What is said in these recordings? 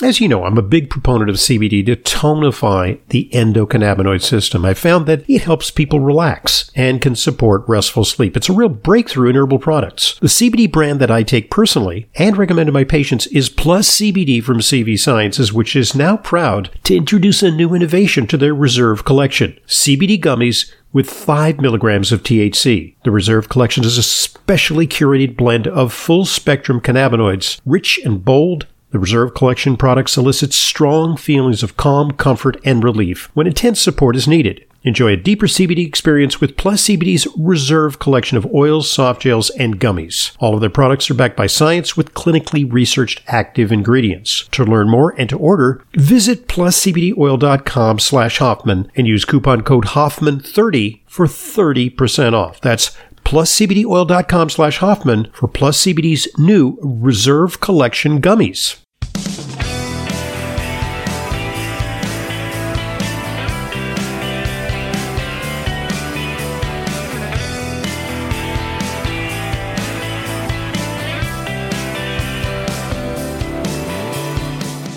As you know, I'm a big proponent of CBD to tonify the endocannabinoid system. I found that it helps people relax and can support restful sleep. It's a real breakthrough in herbal products. The CBD brand that I take personally and recommend to my patients is Plus CBD from CV Sciences, which is now proud to introduce a new innovation to their Reserve collection. CBD gummies with 5 milligrams of THC. The Reserve Collection is a specially curated blend of full spectrum cannabinoids, rich and bold the Reserve Collection product solicits strong feelings of calm, comfort, and relief when intense support is needed. Enjoy a deeper CBD experience with Plus CBD's Reserve collection of oils, soft gels, and gummies. All of their products are backed by science with clinically researched active ingredients. To learn more and to order, visit pluscbdoil.com slash Hoffman and use coupon code Hoffman30 for 30% off. That's pluscbdoil.com slash Hoffman for Plus CBD's new Reserve Collection gummies.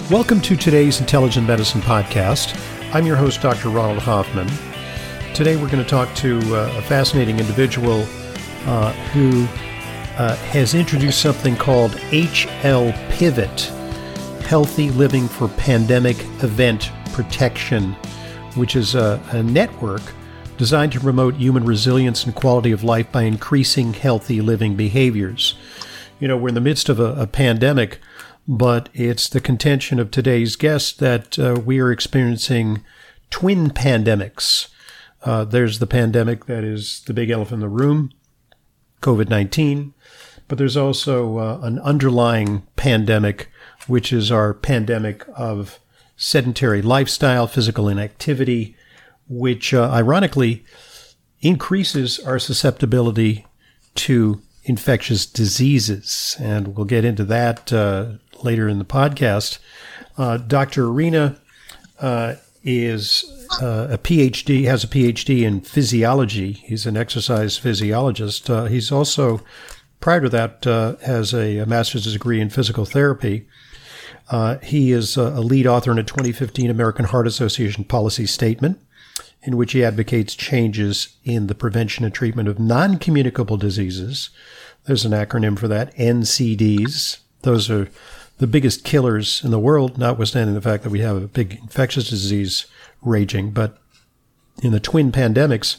Welcome to today's Intelligent Medicine Podcast. I'm your host, Dr. Ronald Hoffman. Today we're going to talk to uh, a fascinating individual uh, who uh, has introduced something called HL Pivot Healthy Living for Pandemic Event Protection, which is a, a network designed to promote human resilience and quality of life by increasing healthy living behaviors. You know, we're in the midst of a, a pandemic, but it's the contention of today's guest that uh, we are experiencing twin pandemics. Uh, there's the pandemic that is the big elephant in the room, COVID 19, but there's also uh, an underlying pandemic, which is our pandemic of sedentary lifestyle, physical inactivity, which uh, ironically increases our susceptibility to infectious diseases. And we'll get into that uh, later in the podcast. Uh, Dr. Arena uh, is uh, a PhD, has a PhD in physiology. He's an exercise physiologist. Uh, he's also, prior to that, uh, has a, a, master's degree in physical therapy. Uh, he is a, a lead author in a 2015 American Heart Association policy statement in which he advocates changes in the prevention and treatment of non communicable diseases. There's an acronym for that, NCDs. Those are the biggest killers in the world, notwithstanding the fact that we have a big infectious disease raging. But in the twin pandemics,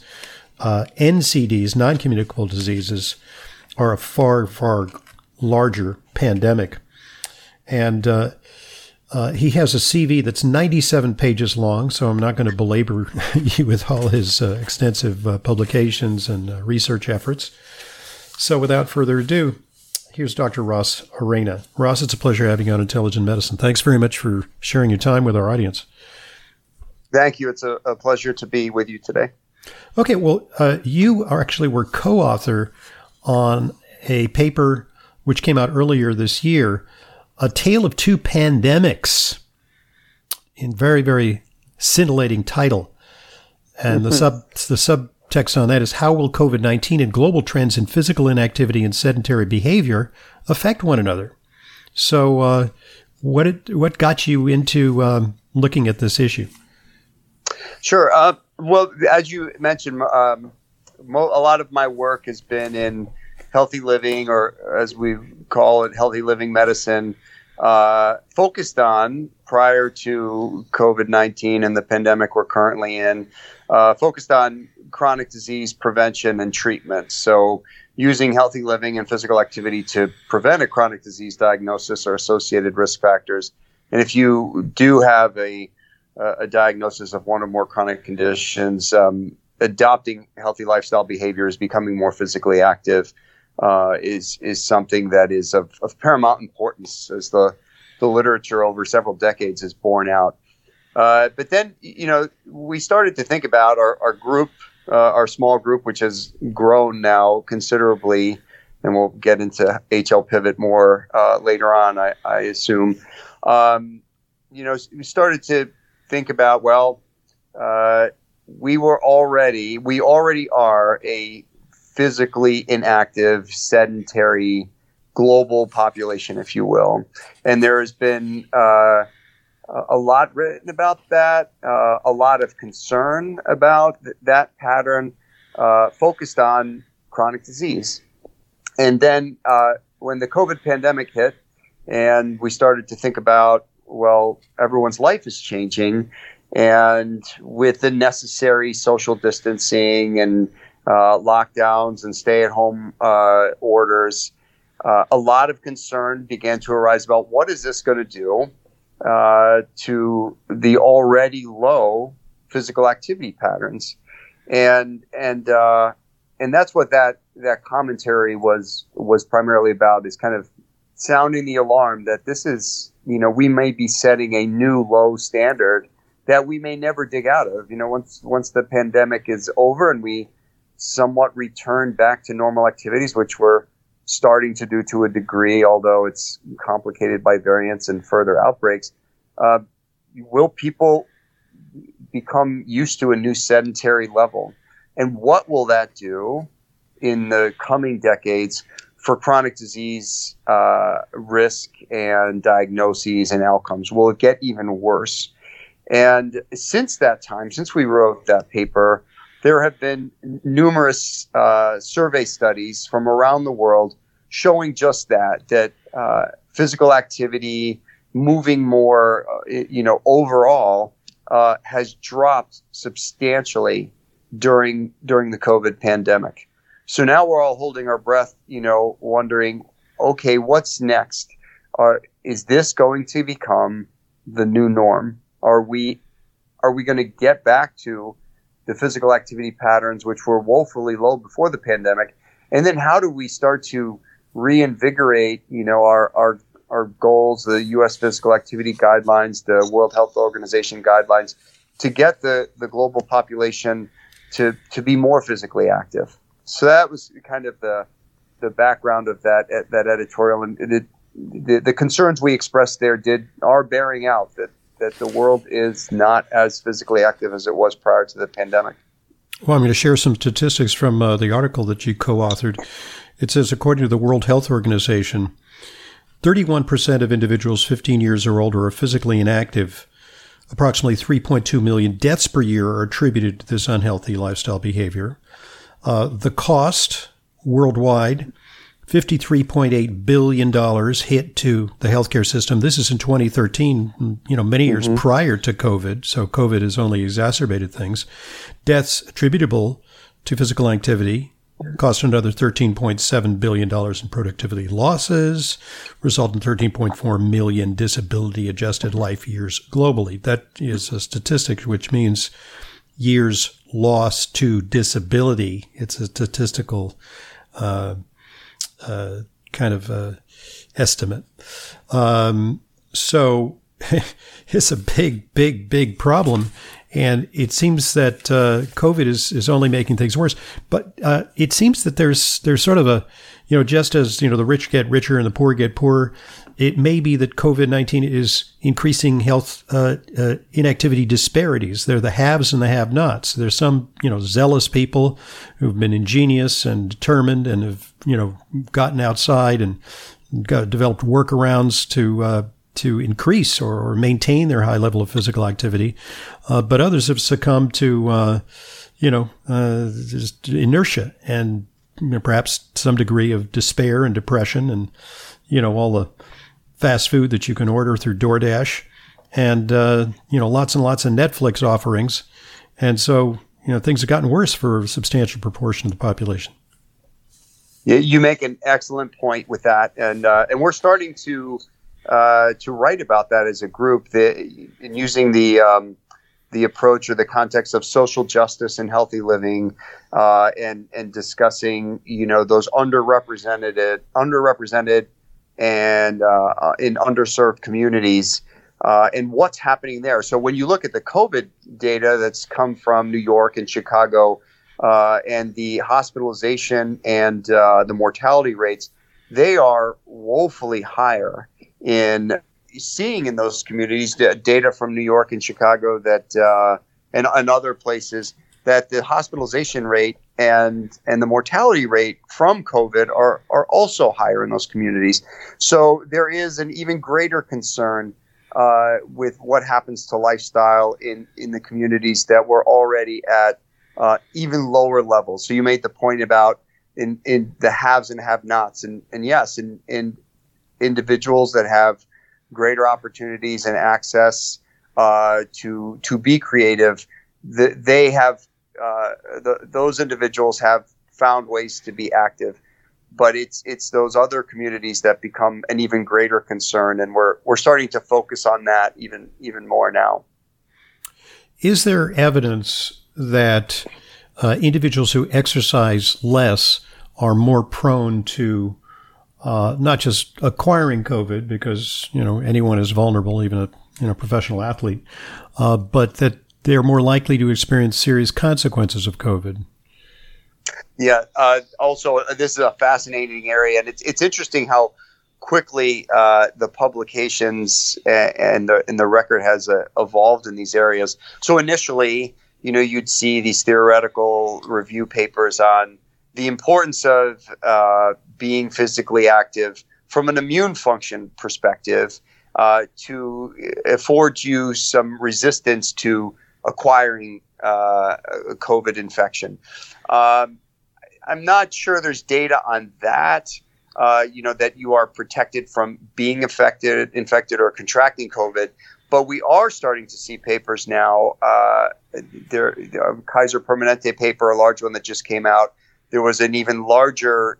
uh, NCDs, non communicable diseases, are a far, far larger pandemic. And uh, uh, he has a CV that's 97 pages long, so I'm not going to belabor you with all his uh, extensive uh, publications and uh, research efforts. So without further ado, here's Dr. Ross Arena. Ross, it's a pleasure having you on Intelligent Medicine. Thanks very much for sharing your time with our audience. Thank you. It's a, a pleasure to be with you today. Okay, well, uh, you are actually were co-author on a paper which came out earlier this year, "A Tale of Two Pandemics," in very very scintillating title, and mm-hmm. the sub the subtext on that is how will COVID nineteen and global trends in physical inactivity and sedentary behavior affect one another? So, uh, what it, what got you into um, looking at this issue? Sure. Uh, well, as you mentioned, um, mo- a lot of my work has been in healthy living, or as we call it, healthy living medicine, uh, focused on prior to COVID 19 and the pandemic we're currently in, uh, focused on chronic disease prevention and treatment. So, using healthy living and physical activity to prevent a chronic disease diagnosis or associated risk factors. And if you do have a uh, a diagnosis of one or more chronic conditions, um, adopting healthy lifestyle behaviors, becoming more physically active, uh, is is something that is of, of, paramount importance as the the literature over several decades has borne out. Uh, but then, you know, we started to think about our, our group, uh, our small group, which has grown now considerably, and we'll get into HL Pivot more uh, later on, I, I assume. Um, you know, we started to think about, well, uh, we were already, we already are a physically inactive, sedentary global population, if you will. And there has been uh, a lot written about that, uh, a lot of concern about th- that pattern uh, focused on chronic disease. And then uh, when the COVID pandemic hit, and we started to think about, well, everyone's life is changing. And with the necessary social distancing and uh, lockdowns and stay at home uh, orders, uh, a lot of concern began to arise about what is this going to do uh, to the already low physical activity patterns, and and uh, and that's what that that commentary was was primarily about is kind of sounding the alarm that this is you know we may be setting a new low standard that we may never dig out of you know once once the pandemic is over and we somewhat return back to normal activities which we're starting to do to a degree, although it's complicated by variants and further outbreaks. Uh, will people become used to a new sedentary level? And what will that do in the coming decades for chronic disease uh, risk and diagnoses and outcomes? Will it get even worse? And since that time, since we wrote that paper, there have been numerous uh, survey studies from around the world showing just that that uh, physical activity, moving more, uh, you know, overall uh, has dropped substantially during during the COVID pandemic. So now we're all holding our breath, you know, wondering, okay, what's next? Are, is this going to become the new norm? Are we are we going to get back to the physical activity patterns which were woefully low before the pandemic? And then how do we start to reinvigorate, you know, our, our, our goals, the U.S. physical activity guidelines, the World Health Organization guidelines, to get the, the global population to, to be more physically active. So that was kind of the, the background of that, that editorial. And it, the, the concerns we expressed there did, are bearing out that, that the world is not as physically active as it was prior to the pandemic. Well, I'm going to share some statistics from uh, the article that you co authored. It says, according to the World Health Organization, 31% of individuals 15 years or older are physically inactive. Approximately 3.2 million deaths per year are attributed to this unhealthy lifestyle behavior. Uh, the cost worldwide, $53.8 billion hit to the healthcare system. This is in 2013, you know, many years mm-hmm. prior to COVID. So COVID has only exacerbated things. Deaths attributable to physical activity, cost another $13.7 billion in productivity losses, result in 13.4 million disability adjusted life years globally. That is a statistic which means years lost to disability. It's a statistical uh, uh, kind of uh, estimate. Um, so it's a big, big, big problem. And it seems that uh, COVID is, is only making things worse. But uh, it seems that there's there's sort of a, you know, just as you know the rich get richer and the poor get poorer, it may be that COVID nineteen is increasing health uh, uh inactivity disparities. They're the haves and the have-nots. There's some you know zealous people who've been ingenious and determined and have you know gotten outside and got, developed workarounds to uh, to increase or, or, maintain their high level of physical activity, uh, but others have succumbed to, uh, you know, uh, inertia and you know, perhaps some degree of despair and depression, and you know all the fast food that you can order through DoorDash, and uh, you know lots and lots of Netflix offerings, and so you know things have gotten worse for a substantial proportion of the population. You make an excellent point with that, and uh, and we're starting to uh, to write about that as a group in using the um, the approach or the context of social justice and healthy living uh, and and discussing you know those underrepresented underrepresented and uh, in underserved communities uh, and what's happening there. So when you look at the COVID data that's come from New York and Chicago uh, and the hospitalization and uh, the mortality rates, they are woefully higher in seeing in those communities data from New York and Chicago that uh, and, and other places that the hospitalization rate and and the mortality rate from COVID are are also higher in those communities. So there is an even greater concern uh, with what happens to lifestyle in in the communities that were already at uh, even lower levels. So you made the point about in in the haves and have-nots, and and yes, in in individuals that have greater opportunities and access uh, to to be creative, the, they have uh, the, those individuals have found ways to be active. But it's it's those other communities that become an even greater concern, and we're we're starting to focus on that even even more now. Is there evidence that uh, individuals who exercise less are more prone to uh, not just acquiring COVID, because you know anyone is vulnerable, even a you know professional athlete, uh, but that they're more likely to experience serious consequences of COVID. Yeah. Uh, also, uh, this is a fascinating area, and it's it's interesting how quickly uh, the publications and the and the record has uh, evolved in these areas. So initially, you know, you'd see these theoretical review papers on the importance of uh, being physically active from an immune function perspective uh, to afford you some resistance to acquiring uh, a COVID infection. Um, I'm not sure there's data on that. Uh, you know that you are protected from being affected, infected, or contracting COVID. But we are starting to see papers now. Uh, there, Kaiser Permanente paper, a large one that just came out. There was an even larger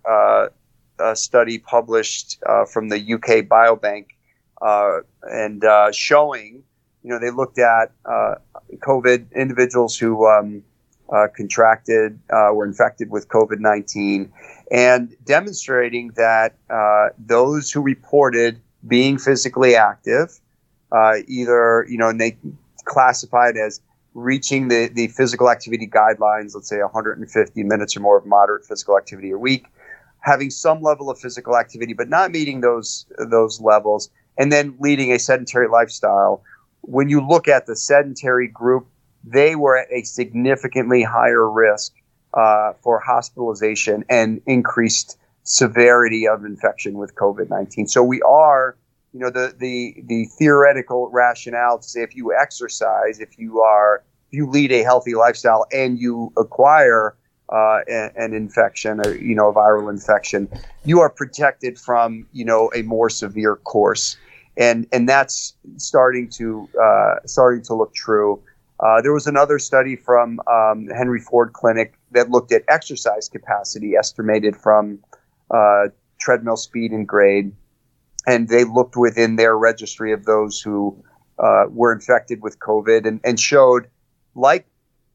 uh, uh study published uh, from the UK Biobank, uh, and showing, you know, they looked at COVID individuals who um, uh, contracted, uh, were infected with COVID 19, and demonstrating that uh, those who reported being physically active, uh, either, you know, and they classified as reaching the, the physical activity guidelines, let's say 150 minutes or more of moderate physical activity a week, having some level of physical activity, but not meeting those, those levels, and then leading a sedentary lifestyle when you look at the sedentary group, they were at a significantly higher risk uh, for hospitalization and increased severity of infection with COVID 19. So we are, you know, the, the, the theoretical rationale to say if you exercise, if you are, if you lead a healthy lifestyle and you acquire uh, an, infection you know, a viral infection, you are protected from, you know, a more severe course and and that's starting to uh, starting to look true. Uh, there was another study from um, Henry Ford Clinic that looked at exercise capacity estimated from uh, treadmill speed and grade, and they looked within their registry of those who uh, were infected with COVID and, and showed, like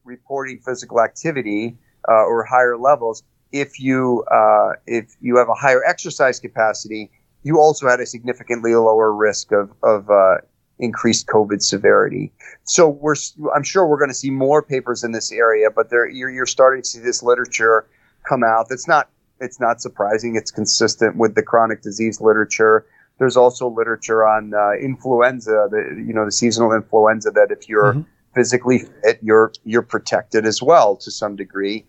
reporting physical activity uh, or higher levels, if you uh, if you have a higher exercise capacity, you also had a significantly lower risk of, of uh, increased COVID severity. So we're, I'm sure we're going to see more papers in this area, but there, you're, you're starting to see this literature come out. That's not, it's not surprising. It's consistent with the chronic disease literature. There's also literature on uh, influenza, the, you know, the seasonal influenza that if you're mm-hmm. Physically fit, you're, you're protected as well to some degree.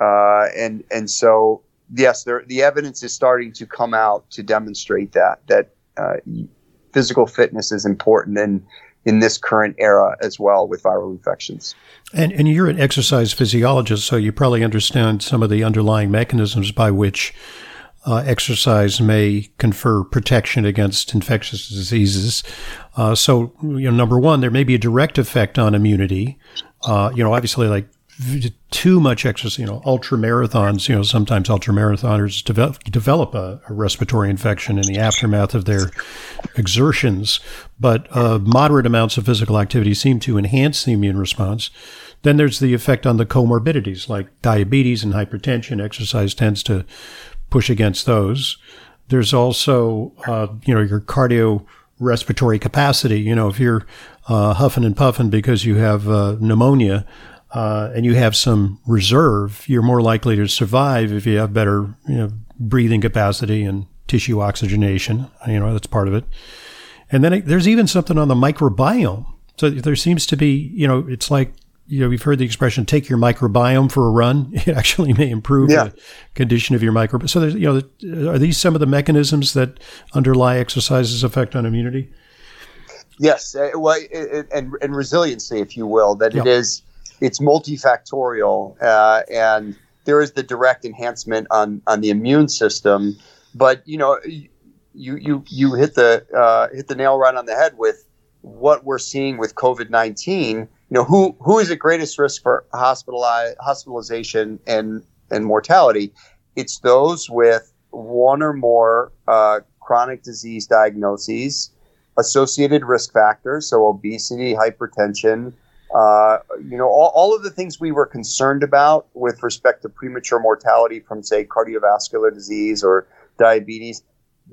Uh, and, and so yes, there, the evidence is starting to come out to demonstrate that that uh, physical fitness is important in in this current era as well with viral infections. And and you're an exercise physiologist, so you probably understand some of the underlying mechanisms by which uh, exercise may confer protection against infectious diseases. Uh, so, you know, number one, there may be a direct effect on immunity. Uh, you know, obviously, like too much exercise, you know, ultra marathons, you know, sometimes ultra marathoners develop, develop a, a, respiratory infection in the aftermath of their exertions, but uh, moderate amounts of physical activity seem to enhance the immune response. Then there's the effect on the comorbidities like diabetes and hypertension. Exercise tends to push against those. There's also, uh, you know, your cardio respiratory capacity. You know, if you're uh, huffing and puffing because you have uh, pneumonia, uh, and you have some reserve, you're more likely to survive if you have better you know, breathing capacity and tissue oxygenation. You know, that's part of it. And then it, there's even something on the microbiome. So there seems to be, you know, it's like you know, we've heard the expression "take your microbiome for a run." It actually may improve yeah. the condition of your microbiome. So, there's, you know, are these some of the mechanisms that underlie exercise's effect on immunity? Yes, uh, well, it, and and resiliency, if you will, that yeah. it is it's multifactorial, uh, and there is the direct enhancement on on the immune system. But you know, you you you hit the uh, hit the nail right on the head with what we're seeing with COVID nineteen. You know, who who is at greatest risk for hospitali- hospitalization and and mortality? It's those with one or more uh, chronic disease diagnoses, associated risk factors, so obesity, hypertension, uh, you know, all, all, of the things we were concerned about with respect to premature mortality from, say, cardiovascular disease or diabetes,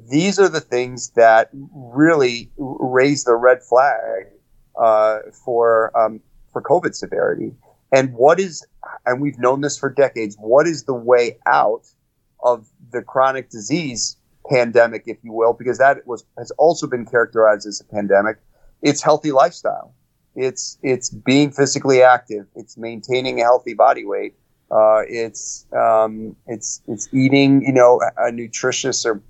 these are the things that really raise the red flag uh, for um, for COVID severity. And what is, and we've known this for decades, what is the way out of the chronic disease pandemic, if you will, because that was has also been characterized as a pandemic. It's healthy lifestyle. It's it's being physically active. It's maintaining a healthy body weight. Uh, it's um, it's it's eating you know a nutritious or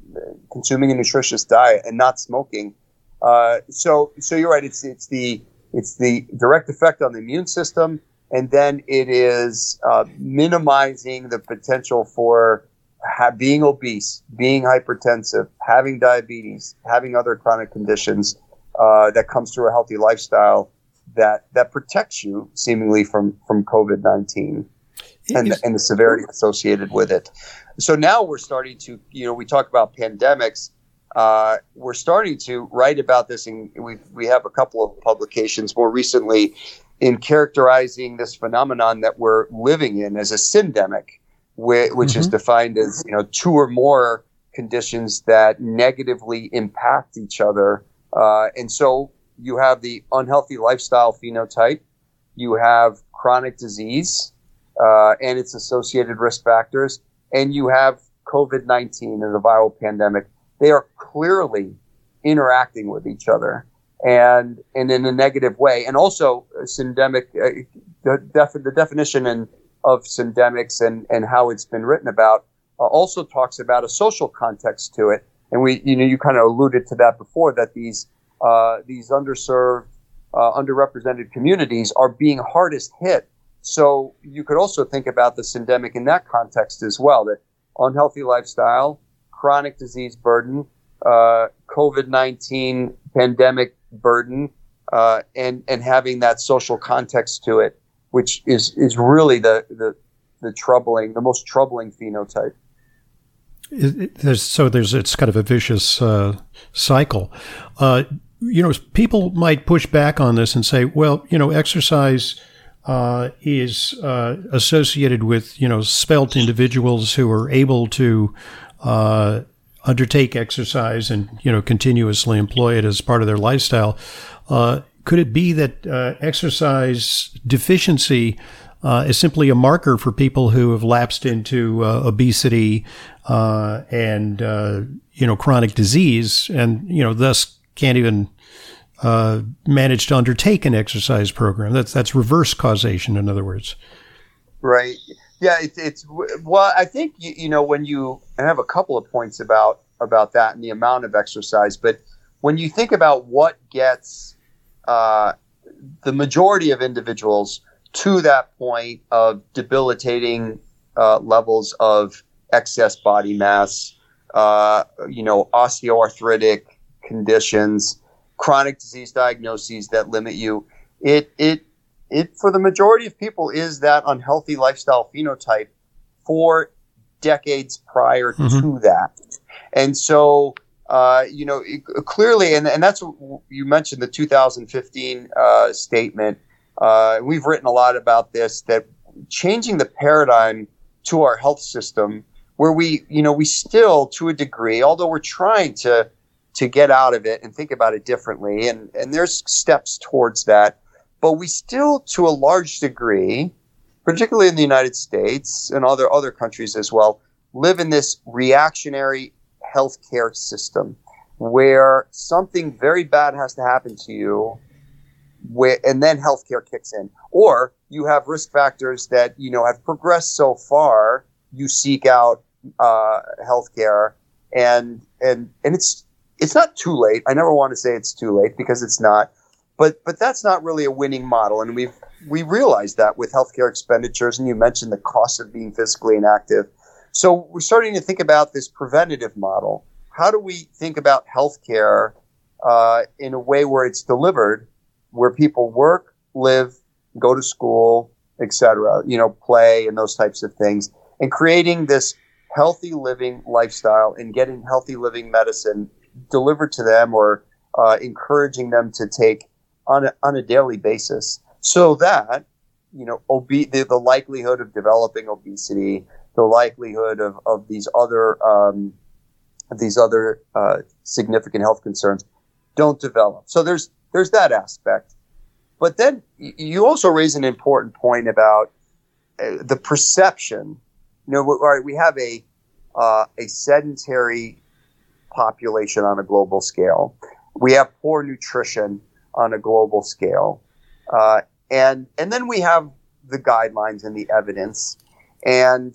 consuming a nutritious diet and not smoking. Uh, so so you're right. It's it's the it's the direct effect on the immune system, and then it is uh, minimizing the potential for ha- being obese, being hypertensive, having diabetes, having other chronic conditions uh, that comes through a healthy lifestyle that that protects you seemingly from from COVID nineteen and, and the severity associated with it. So now we're starting to, you know, we talk about pandemics. Uh, we're starting to write about this, and we we have a couple of publications more recently in characterizing this phenomenon that we're living in as a syndemic, which, which mm-hmm. is defined as you know two or more conditions that negatively impact each other. Uh, and so you have the unhealthy lifestyle phenotype, you have chronic disease uh, and its associated risk factors, and you have COVID 19 and the viral pandemic. They are clearly interacting with each other and, and in a negative way. And also, syndemic, uh, the, def- the definition in, of syndemics and, and how it's been written about uh, also talks about a social context to it. And we, you know, you kind of alluded to that before that these uh, these underserved, uh, underrepresented communities are being hardest hit. So you could also think about the syndemic in that context as well. That unhealthy lifestyle, chronic disease burden, uh, COVID nineteen pandemic burden, uh, and and having that social context to it, which is is really the the the troubling, the most troubling phenotype. It, it, there's, so there's it's kind of a vicious uh, cycle. Uh, you know, people might push back on this and say, well, you know, exercise uh, is uh, associated with, you know, spelt individuals who are able to uh, undertake exercise and, you know, continuously employ it as part of their lifestyle. Uh, could it be that uh, exercise deficiency uh, is simply a marker for people who have lapsed into obesity and, you know, chronic disease and, you know, thus can't even uh, manage to undertake an exercise program. That's that's reverse causation, in other words. Right. Yeah. It's, it's well. I think you, you know when you I have a couple of points about about that and the amount of exercise, but when you think about what gets uh, the majority of individuals to that point of debilitating uh, levels of excess body mass, uh, you know, osteoarthritic conditions, chronic disease diagnoses that limit you. It it it for the majority of people is that unhealthy lifestyle phenotype for decades prior mm-hmm. to that. And so uh, you know, it, clearly, and, and that's what you mentioned the 2015 uh, statement. Uh, we've written a lot about this that changing the paradigm to our health system, where we, you know, we still, to a degree, although we're trying to to get out of it and think about it differently. And, and there's steps towards that. But we still, to a large degree, particularly in the United States and other, other countries as well, live in this reactionary healthcare system where something very bad has to happen to you where, and then healthcare kicks in. Or you have risk factors that, you know, have progressed so far, you seek out uh, healthcare and, and, and it's, it's not too late. I never want to say it's too late because it's not, but, but that's not really a winning model. And we've, we realize that with healthcare expenditures, and you mentioned the cost of being physically inactive. So we're starting to think about this preventative model. How do we think about healthcare uh, in a way where it's delivered, where people work, live, go to school, etc. You know, play and those types of things, and creating this healthy living lifestyle and getting healthy living medicine delivered to them or uh, encouraging them to take on a, on a daily basis. So that you know obe- the, the likelihood of developing obesity the likelihood of, of these other um, these other uh, significant health concerns don't develop. So there's there's that aspect. But then you also raise an important point about uh, the perception. You know right, we have a uh, a sedentary population on a global scale. We have poor nutrition on a global scale. Uh, and and then we have the guidelines and the evidence. And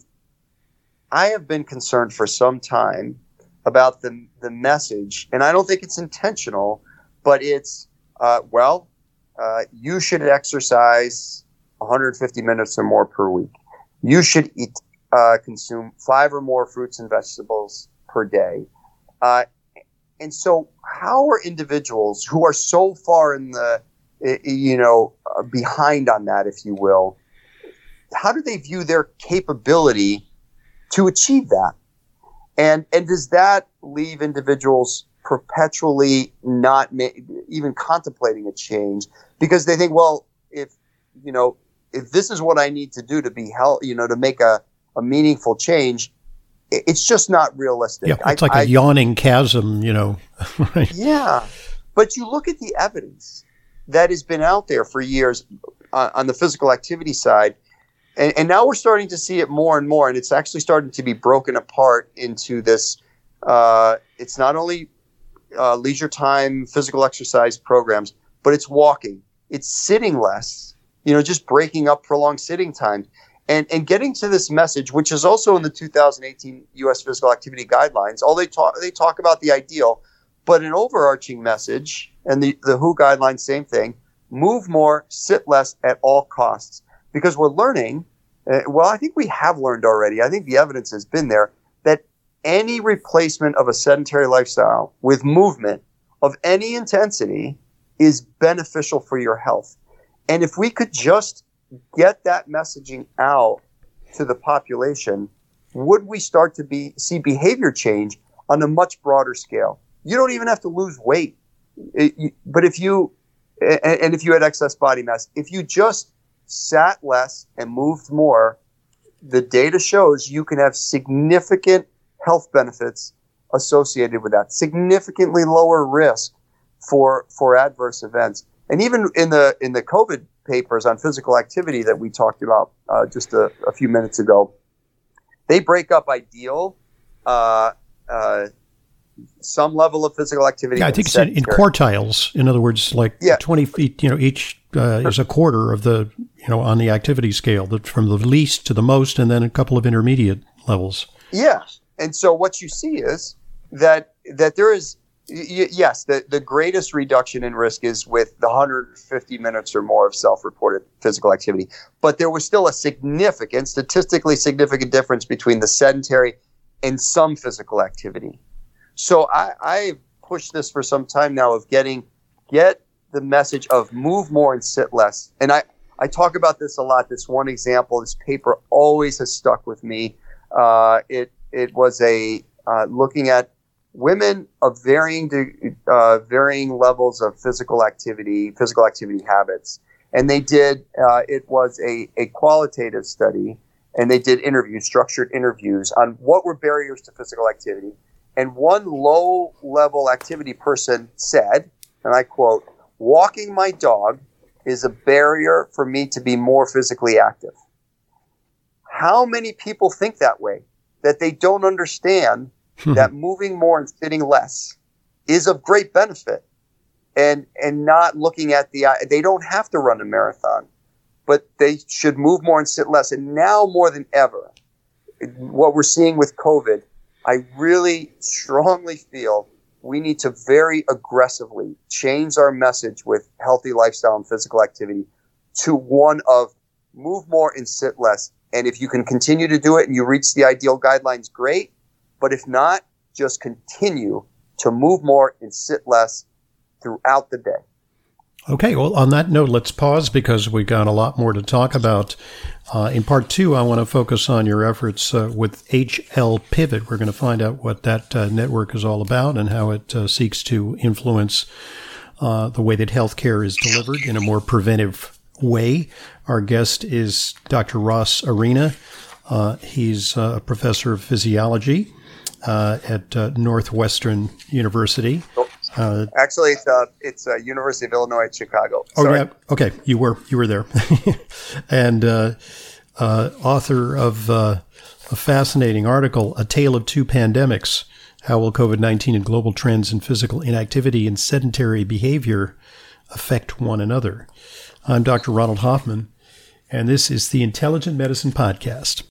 i have been concerned for some time about the the message. And i don't think it's intentional but it's uh, well uh, you should exercise 150 minutes or more per week. You should eat uh, consume five or more fruits and vegetables per day. Uh, and so how are individuals who are so far in the you know, uh, behind on that, if you will, how do they view their capability to achieve that? And and does that leave individuals perpetually not ma- even contemplating a change because they think, well, if you know, if this is what I need to do to be held, you know, to make a, a meaningful change, it's just not realistic. Yeah, it's I, like a I, yawning chasm, you know. right? Yeah, but you look at the evidence that has been out there for years uh, on the physical activity side. And, and, now we're starting to see it more and more, and it's actually starting to be broken apart into this. Uh, it's not only uh, leisure time physical exercise programs, but it's walking, it's sitting less, you know, just breaking up prolonged sitting times. And, and getting to this message, which is also in the 2018 U.S. Physical Activity Guidelines, all they talk they talk about the ideal, but an overarching message, and the, the WHO guidelines, same thing move more, sit less at all costs. Because we're learning, uh, well, I think we have learned already, I think the evidence has been there, that any replacement of a sedentary lifestyle with movement of any intensity is beneficial for your health. And if we could just get that messaging out to the population, would we start to be see behavior change on a much broader scale? You don't even have to lose weight. It, you, but if you, and, and if you had excess body mass, if you just sat less and moved more, the data shows you can have significant health benefits associated with that, significantly lower risk for for adverse events. And even in the in the COVID papers on physical activity that we talked about uh, just a, a, few minutes ago, they break up ideal uh, uh, some level of physical activity. Yeah, I think it's in, in, quartiles. In other words, like yeah. 20 feet, you know, each uh, is a quarter of the, you know, on the activity scale, the, from the least to the most, and then a couple of intermediate levels. Yeah. And so what you see is that, that there is, y- yes, the, the greatest reduction in risk is with the 150 minutes or more of self reported physical activity. But there was still a significant, statistically significant difference between the sedentary and some physical activity. So I, I pushed this for some time now of getting get the message of move more and sit less. And I, I talk about this a lot. This one example, this paper always has stuck with me. Uh, it it was a uh, looking at women of varying uh, varying levels of physical activity, physical activity habits, and they did. Uh, it was a a qualitative study, and they did interviews, structured interviews on what were barriers to physical activity and one low level activity person said, and I quote, walking my dog is a barrier for me to be more physically active. How many people think that way? That they don't understand. Hmm. that moving more and sitting less is of great benefit. and and not looking at the they don't have to run a marathon, but they should move more and sit less. And now more than ever, what we're seeing with COVID, I really strongly feel we need to very aggressively change our message with healthy lifestyle and physical activity to one of move more and sit less. And if you can continue to do it and you reach the ideal guidelines, great. But if not, just continue to move more and sit less throughout the day. Okay, well, on that note, let's pause because we've got a lot more to talk about. Uh, in part two, I want to focus on your efforts uh, with HL Pivot. We're going to find out what that uh, network is all about and how it uh, seeks to influence uh, the way that healthcare is delivered in a more preventive way. Our guest is Dr. Ross Arena. Uh, he's a professor of physiology at Northwestern University. Uh, Actually, it's uh, it's uh, University of Illinois at Chicago. Oh, Sorry. Oh yeah, okay. You were you were there, and uh, uh, author of uh, a fascinating article, "A Tale of Two Pandemics: How Will COVID nineteen and Global Trends in Physical Inactivity and Sedentary Behavior Affect One Another." I'm Dr. Ronald Hoffman, and this is the Intelligent Medicine Podcast.